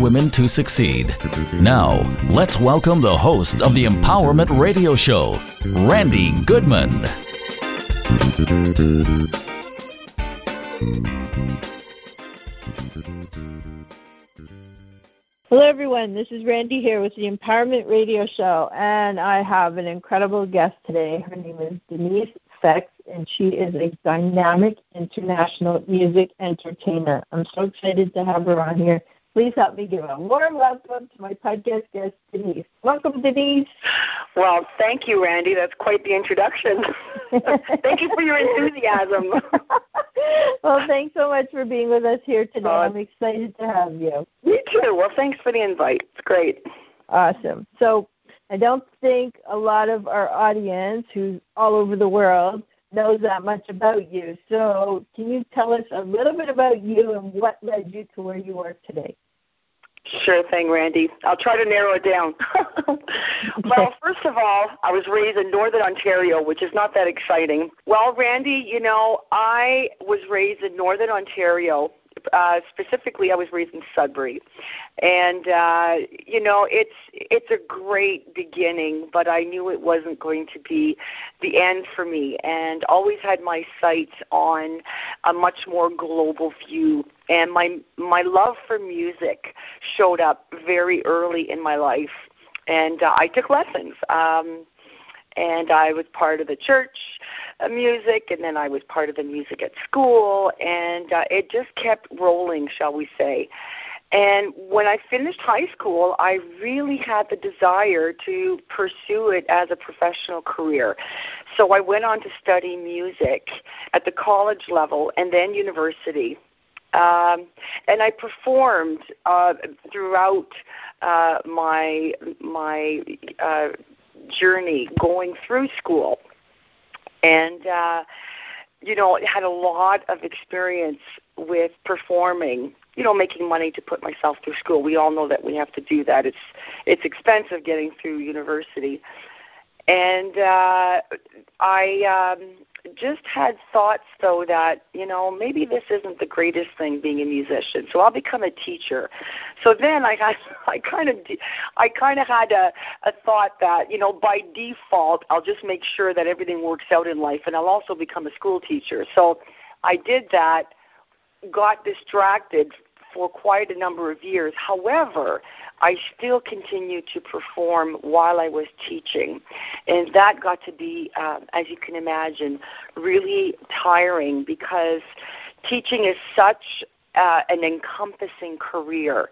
Women to Succeed. Now, let's welcome the host of the Empowerment Radio Show, Randi Goodman. Hello, everyone. This is Randi here with the Empowerment Radio Show, and I have an incredible guest today. Her name is Denise Fex, and she is a dynamic international music entertainer. I'm so excited to have her on here. Please help me give a warm welcome to my podcast guest, Denise. Welcome, Denise. Well, thank you, Randi. That's quite the introduction. thank you for your enthusiasm. well, thanks so much for being with us here today. Uh, I'm excited to have you. Me too. Well, thanks for the invite. It's great. Awesome. So, I don't think a lot of our audience, who's all over the world, knows that much about you. So, can you tell us a little bit about you and what led you to where you are today? Sure thing, Randi. I'll try to narrow it down. well, first of all, I was raised in Northern Ontario, which is not that exciting. Well, Randi, you know, I was raised in Northern Ontario uh, specifically, I was raised in Sudbury, and uh, you know, it's it's a great beginning, but I knew it wasn't going to be the end for me, and always had my sights on a much more global view. And my my love for music showed up very early in my life, and uh, I took lessons. Um, and I was part of the church uh, music, and then I was part of the music at school, and uh, it just kept rolling, shall we say. And when I finished high school, I really had the desire to pursue it as a professional career. So I went on to study music at the college level and then university. Um, and I performed uh, throughout uh, my my uh, journey going through school, and uh, you know had a lot of experience with performing. You know, making money to put myself through school. We all know that we have to do that. It's it's expensive getting through university, and uh, I um, just had thoughts though that you know maybe this isn't the greatest thing being a musician so i'll become a teacher so then i i kind of i kind of had a a thought that you know by default i'll just make sure that everything works out in life and i'll also become a school teacher so i did that got distracted for quite a number of years. However, I still continued to perform while I was teaching. And that got to be, uh, as you can imagine, really tiring because teaching is such uh, an encompassing career,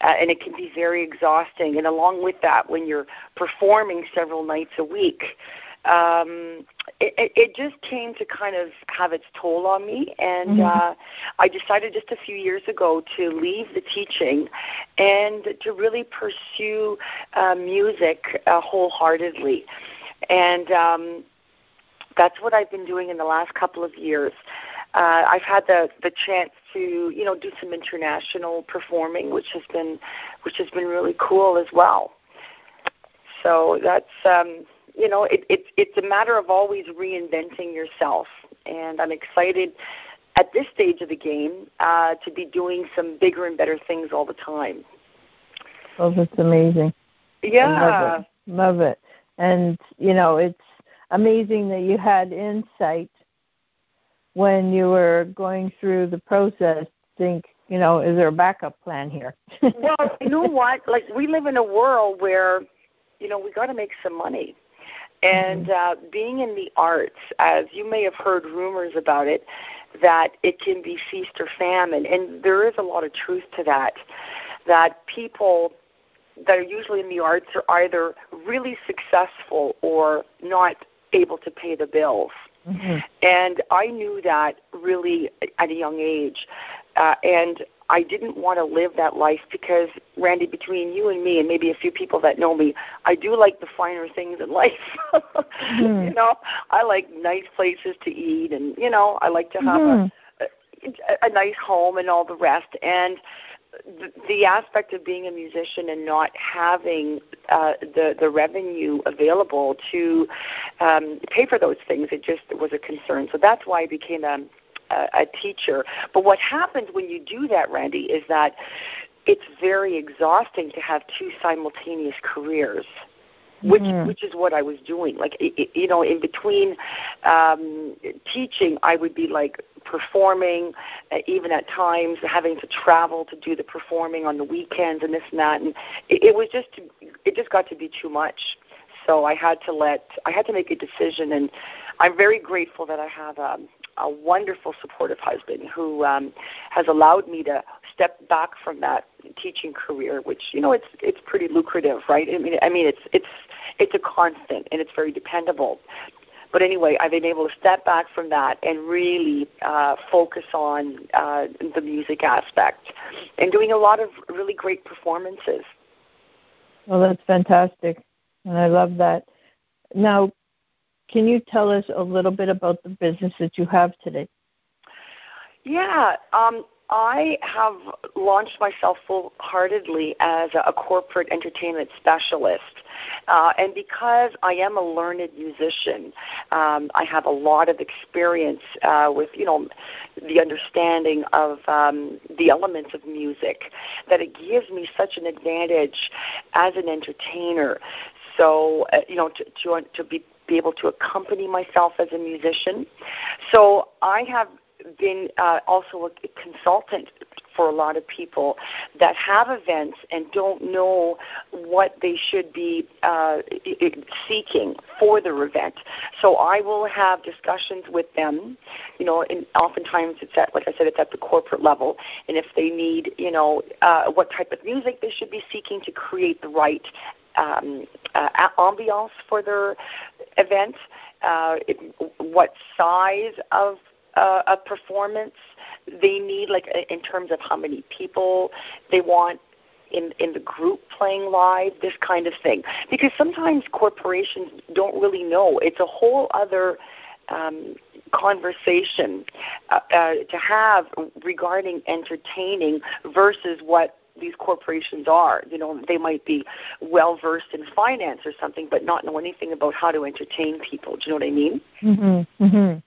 uh, and it can be very exhausting. And along with that, when you're performing several nights a week, um, it, it just came to kind of have its toll on me, and mm-hmm. uh, I decided just a few years ago to leave the teaching and to really pursue uh, music uh, wholeheartedly, and um, that's what I've been doing in the last couple of years. Uh, I've had the the chance to you know do some international performing, which has been which has been really cool as well. So that's um, you know, it, it, it's a matter of always reinventing yourself. And I'm excited at this stage of the game uh, to be doing some bigger and better things all the time. Oh, that's amazing. Yeah. Love it. Love it. And, you know, it's amazing that you had insight when you were going through the process. Think, you know, is there a backup plan here? well, you know what? Like, we live in a world where, you know, we got to make some money. And mm-hmm. uh, being in the arts, as you may have heard rumors about it, that it can be feast or famine, and there is a lot of truth to that. That people that are usually in the arts are either really successful or not able to pay the bills. Mm-hmm. And I knew that really at a young age. Uh, and I didn't want to live that life because, Randi, between you and me, and maybe a few people that know me, I do like the finer things in life. mm-hmm. You know, I like nice places to eat, and you know, I like to have mm-hmm. a, a, a nice home and all the rest. And the, the aspect of being a musician and not having uh, the the revenue available to um, pay for those things, it just was a concern. So that's why I became a a, a teacher. But what happens when you do that, Randi, is that it's very exhausting to have two simultaneous careers which mm-hmm. which is what I was doing. Like you know, in between um, teaching, I would be like performing, uh, even at times having to travel to do the performing on the weekends and this and that, and it, it was just it just got to be too much. So I had to let I had to make a decision, and I'm very grateful that I have a, a wonderful, supportive husband who um, has allowed me to step back from that teaching career, which you know it's it's pretty lucrative, right? I mean, I mean it's it's it's a constant and it's very dependable. But anyway, I've been able to step back from that and really uh, focus on uh, the music aspect and doing a lot of really great performances. Well, that's fantastic, and I love that. Now, can you tell us a little bit about the business that you have today? Yeah, um, I have launched myself full heartedly as a, corporate entertainment specialist. Uh, and because I am a learned musician, um, I have a lot of experience uh, with, you know, the understanding of um, the elements of music that it gives me such an advantage as an entertainer. So, uh, you know, to, to, to be be able to accompany myself as a musician. So I have been uh, also a consultant for a lot of people that have events and don't know what they should be uh, seeking for their event. So I will have discussions with them. You know, and oftentimes it's at, like I said, it's at the corporate level, and if they need, you know, uh, what type of music they should be seeking to create the right um, uh, ambiance for their event, uh, it, what size of uh, a performance they need, like in terms of how many people they want in in the group playing live, this kind of thing. Because sometimes corporations don't really know. It's a whole other um, conversation uh, uh, to have regarding entertaining versus what these corporations are. You know, they might be well versed in finance or something, but not know anything about how to entertain people. Do you know what I mean? Mm-hmm.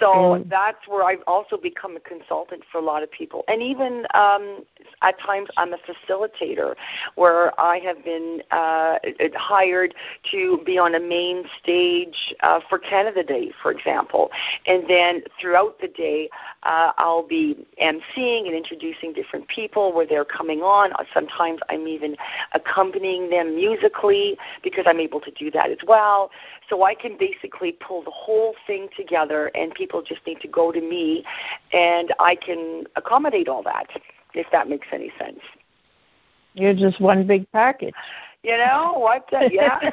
So that's where I've also become a consultant for a lot of people. And even um, at times I'm a facilitator where I have been uh, hired to be on a main stage uh, for Canada Day, for example. And then throughout the day, uh, I'll be emceeing and introducing different people where they're coming on. Sometimes I'm even accompanying them musically because I'm able to do that as well. So I can basically pull the whole thing together and people just need to go to me and I can accommodate all that, if that makes any sense. You're just one big package. You know what? Yeah.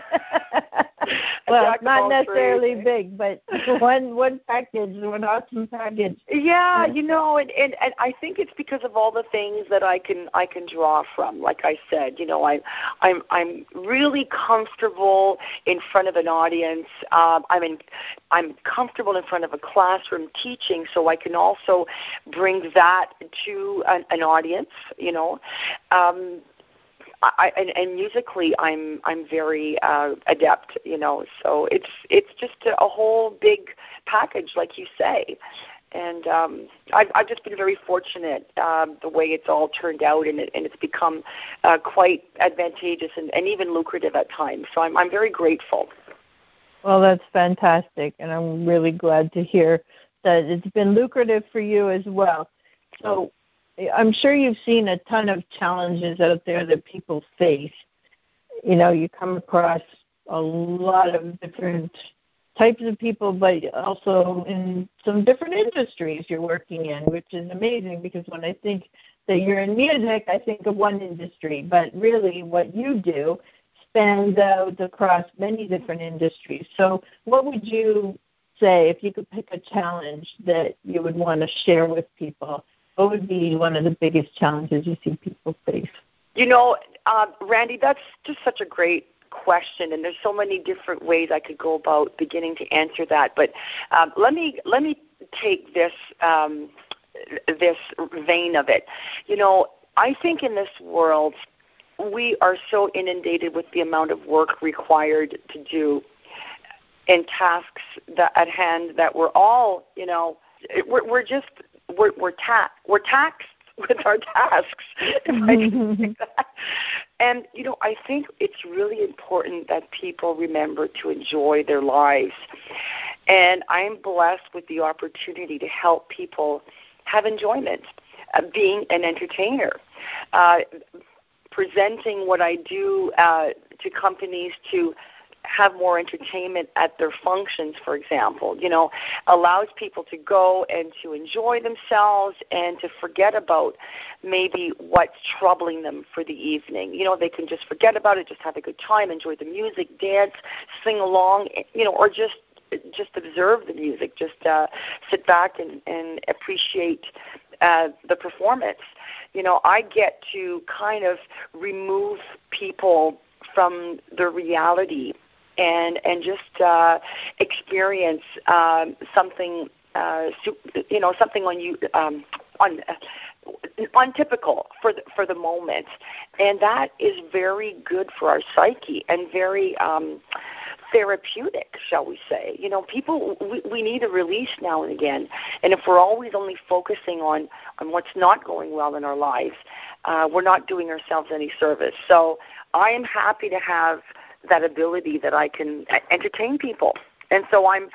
well, not necessarily big, but one one package, one awesome package. Yeah, you know, and, and and I think it's because of all the things that I can I can draw from. Like I said, you know, I I'm I'm really comfortable in front of an audience. Um, I'm in I'm comfortable in front of a classroom teaching, so I can also bring that to an, an audience. You know. Um, I, and, and musically, I'm I'm very uh, adept, you know. So it's it's just a, a whole big package, like you say. And um, I've, I've just been very fortunate um, the way it's all turned out, and, it, and it's become uh, quite advantageous and, and even lucrative at times. So I'm I'm very grateful. Well, that's fantastic, and I'm really glad to hear that it's been lucrative for you as well. So I'm sure you've seen a ton of challenges out there that people face. You know, you come across a lot of different types of people, but also in some different industries you're working in, which is amazing because when I think that you're in music, I think of one industry, but really what you do spans out across many different industries. So, what would you say if you could pick a challenge that you would want to share with people what would be one of the biggest challenges you see people face? You know, uh, Randi, that's just such a great question, and there's so many different ways I could go about beginning to answer that. But um, let me let me take this um, this vein of it. You know, I think in this world we are so inundated with the amount of work required to do and tasks that at hand that we're all, you know, we're, we're just we're we're, ta- we're taxed with our tasks. and you know, I think it's really important that people remember to enjoy their lives. And I'm blessed with the opportunity to help people have enjoyment, uh, being an entertainer. Uh, presenting what I do uh, to companies to have more entertainment at their functions, for example, you know, allows people to go and to enjoy themselves and to forget about maybe what's troubling them for the evening. You know, they can just forget about it, just have a good time, enjoy the music, dance, sing along, you know, or just just observe the music, just uh, sit back and, and appreciate uh, the performance. You know, I get to kind of remove people from the reality and and just uh, experience um, something uh, you know something on you um, on uh, untypical for the, for the moment, and that is very good for our psyche and very um, therapeutic, shall we say? You know, people we, we need a release now and again, and if we're always only focusing on on what's not going well in our lives, uh, we're not doing ourselves any service. So I am happy to have that ability that I can entertain people. And so I'm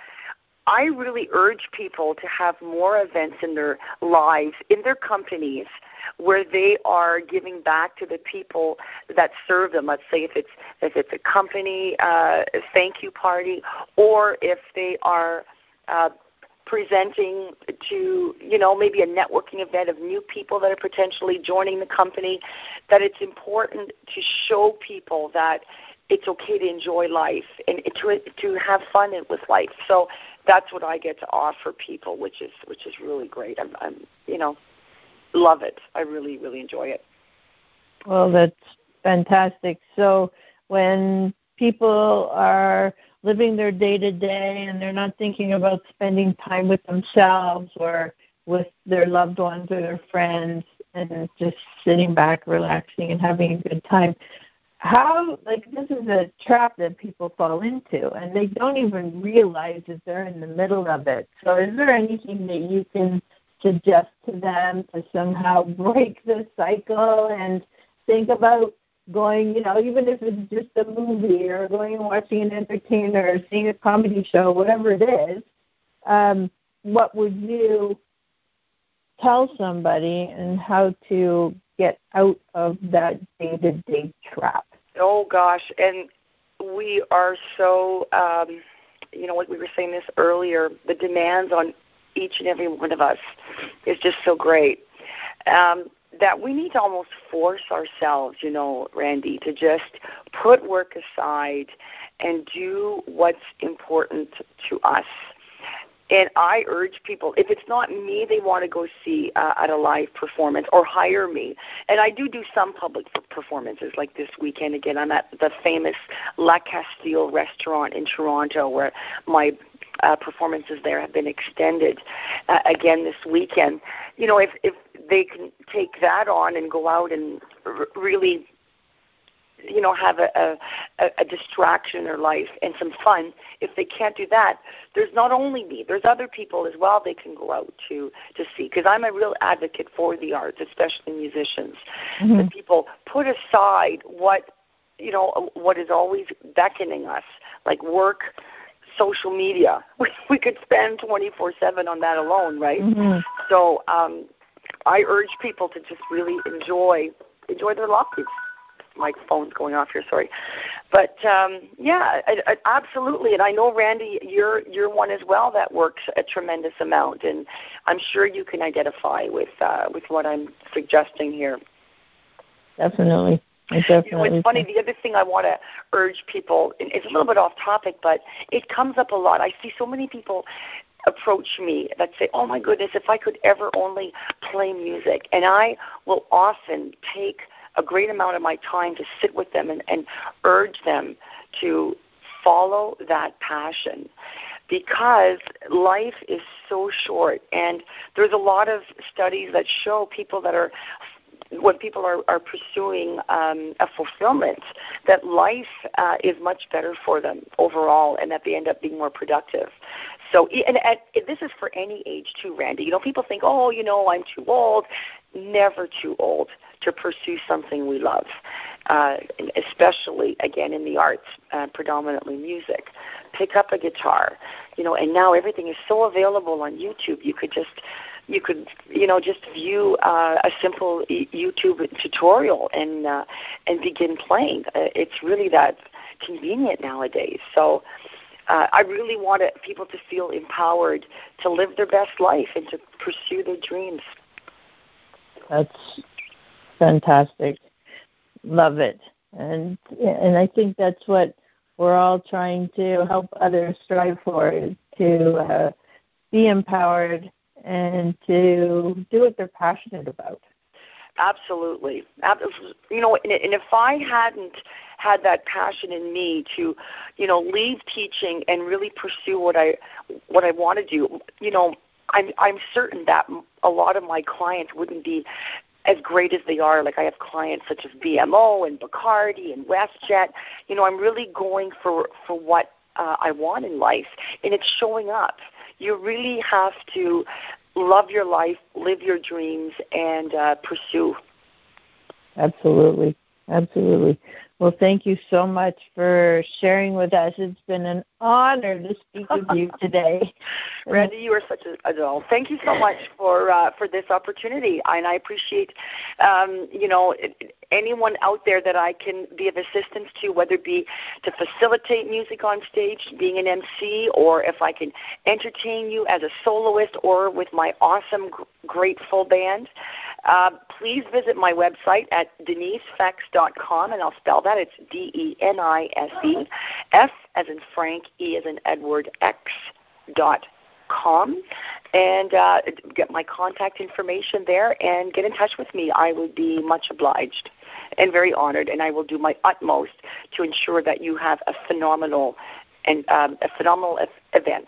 I really urge people to have more events in their lives, in their companies, where they are giving back to the people that serve them. Let's say if it's if it's a company uh, thank you party, or if they are uh, presenting to you know maybe a networking event of new people that are potentially joining the company. That it's important to show people that it's okay to enjoy life and to to have fun with life. So that's what I get to offer people, which is which is really great. I'm, I'm you know love it. I really really enjoy it. Well, that's fantastic. So when people are living their day to day and they're not thinking about spending time with themselves or with their loved ones or their friends and just sitting back, relaxing, and having a good time how like this is a trap that people fall into and they don't even realize that they're in the middle of it so is there anything that you can suggest to them to somehow break the cycle and think about going you know even if it's just a movie or going and watching an entertainer or seeing a comedy show whatever it is um, what would you tell somebody and how to get out of that day to day trap. Oh gosh, and we are so um, you know what we were saying this earlier. The demands on each and every one of us is just so great. Um, that we need to almost force ourselves, you know, Randi, to just put work aside and do what's important to us and I urge people, if it's not me they want to go see uh, at a live performance or hire me, and I do do some public performances like this weekend. Again, I'm at the famous La Castile restaurant in Toronto where my uh, performances there have been extended uh, again this weekend. You know, if if they can take that on and go out and r- really you know have a, a a distraction in their life and some fun if they can't do that there's not only me there's other people as well they can go out to to see because i'm a real advocate for the arts especially musicians mm-hmm. that people put aside what you know what is always beckoning us like work social media we, we could spend 24/7 on that alone right mm-hmm. so um i urge people to just really enjoy enjoy their lives my phone's going off here. Sorry, but um, yeah, I, I, absolutely. And I know Randi, you're you're one as well that works a tremendous amount, and I'm sure you can identify with uh, with what I'm suggesting here. Definitely. Definitely. You know, it's funny. The other thing I want to urge people, it's a little bit off topic, but it comes up a lot. I see so many people approach me that say, "Oh my goodness, if I could ever only play music," and I will often take a great amount of my time to sit with them and, and urge them to follow that passion because life is so short and there's a lot of studies that show people that are when people are, are pursuing um, a fulfillment, that life uh, is much better for them overall, and that they end up being more productive. So, and, and this is for any age too, Randi. You know, people think, oh, you know, I'm too old. Never too old to pursue something we love, uh, especially again in the arts, uh, predominantly music. Pick up a guitar, you know, and now everything is so available on YouTube. You could just you could you know just view uh, a simple YouTube tutorial and uh, and begin playing. Uh, it's really that convenient nowadays. So uh, I really want people to feel empowered to live their best life and to pursue their dreams. That's fantastic. Love it. And and I think that's what we're all trying to help others strive for is to uh, be empowered and to do what they're passionate about. Absolutely. You know, and if I hadn't had that passion in me to, you know, leave teaching and really pursue what I what I want to do, you know, I'm I'm certain that a lot of my clients wouldn't be as great as they are. Like I have clients such as BMO and Bacardi and WestJet. You know, I'm really going for for what uh, I want in life, and it's showing up. You really have to love your life, live your dreams, and uh, pursue. Absolutely, absolutely. Well, thank you so much for sharing with us. It's been an honor to speak with you today. Randi, you are such a, doll. Thank you so much for uh, for this opportunity, and I appreciate, um, you know, anyone out there that I can be of assistance to, whether it be to facilitate music on stage, being an MC, or if I can entertain you as a soloist or with my awesome, great full band. Uh, please visit my website at denisefex.com, and I'll spell that. It's D E N I S E, F as in Frank, E as in Edward, X dot com, and uh, get my contact information there and get in touch with me. I would be much obliged and very honored, and I will do my utmost to ensure that you have a phenomenal and um, a phenomenal event.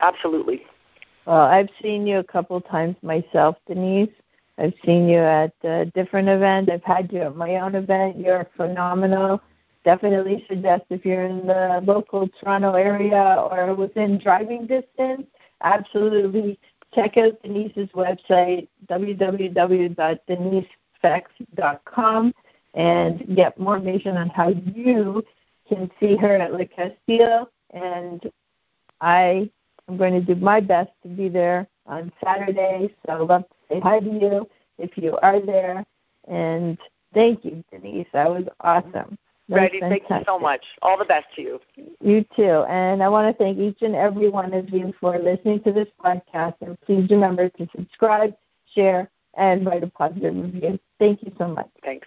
Absolutely. Well, I've seen you a couple times myself, Denise. I've seen you at uh, different events. I've had you at my own event. You're phenomenal. Definitely suggest if you're in the local Toronto area or within driving distance, absolutely check out Denise's website, www.denisefex.com, and get more information on how you can see her at Le Castile. And I am going to do my best to be there on Saturday, so love to say hi to you if you are there. And thank you, Denise. That was awesome. Randi, thank you so much. All the best to you. You too. And I want to thank each and every one of you for listening to this podcast. And please remember to subscribe, share, and write a positive review. Thank you so much. Thanks.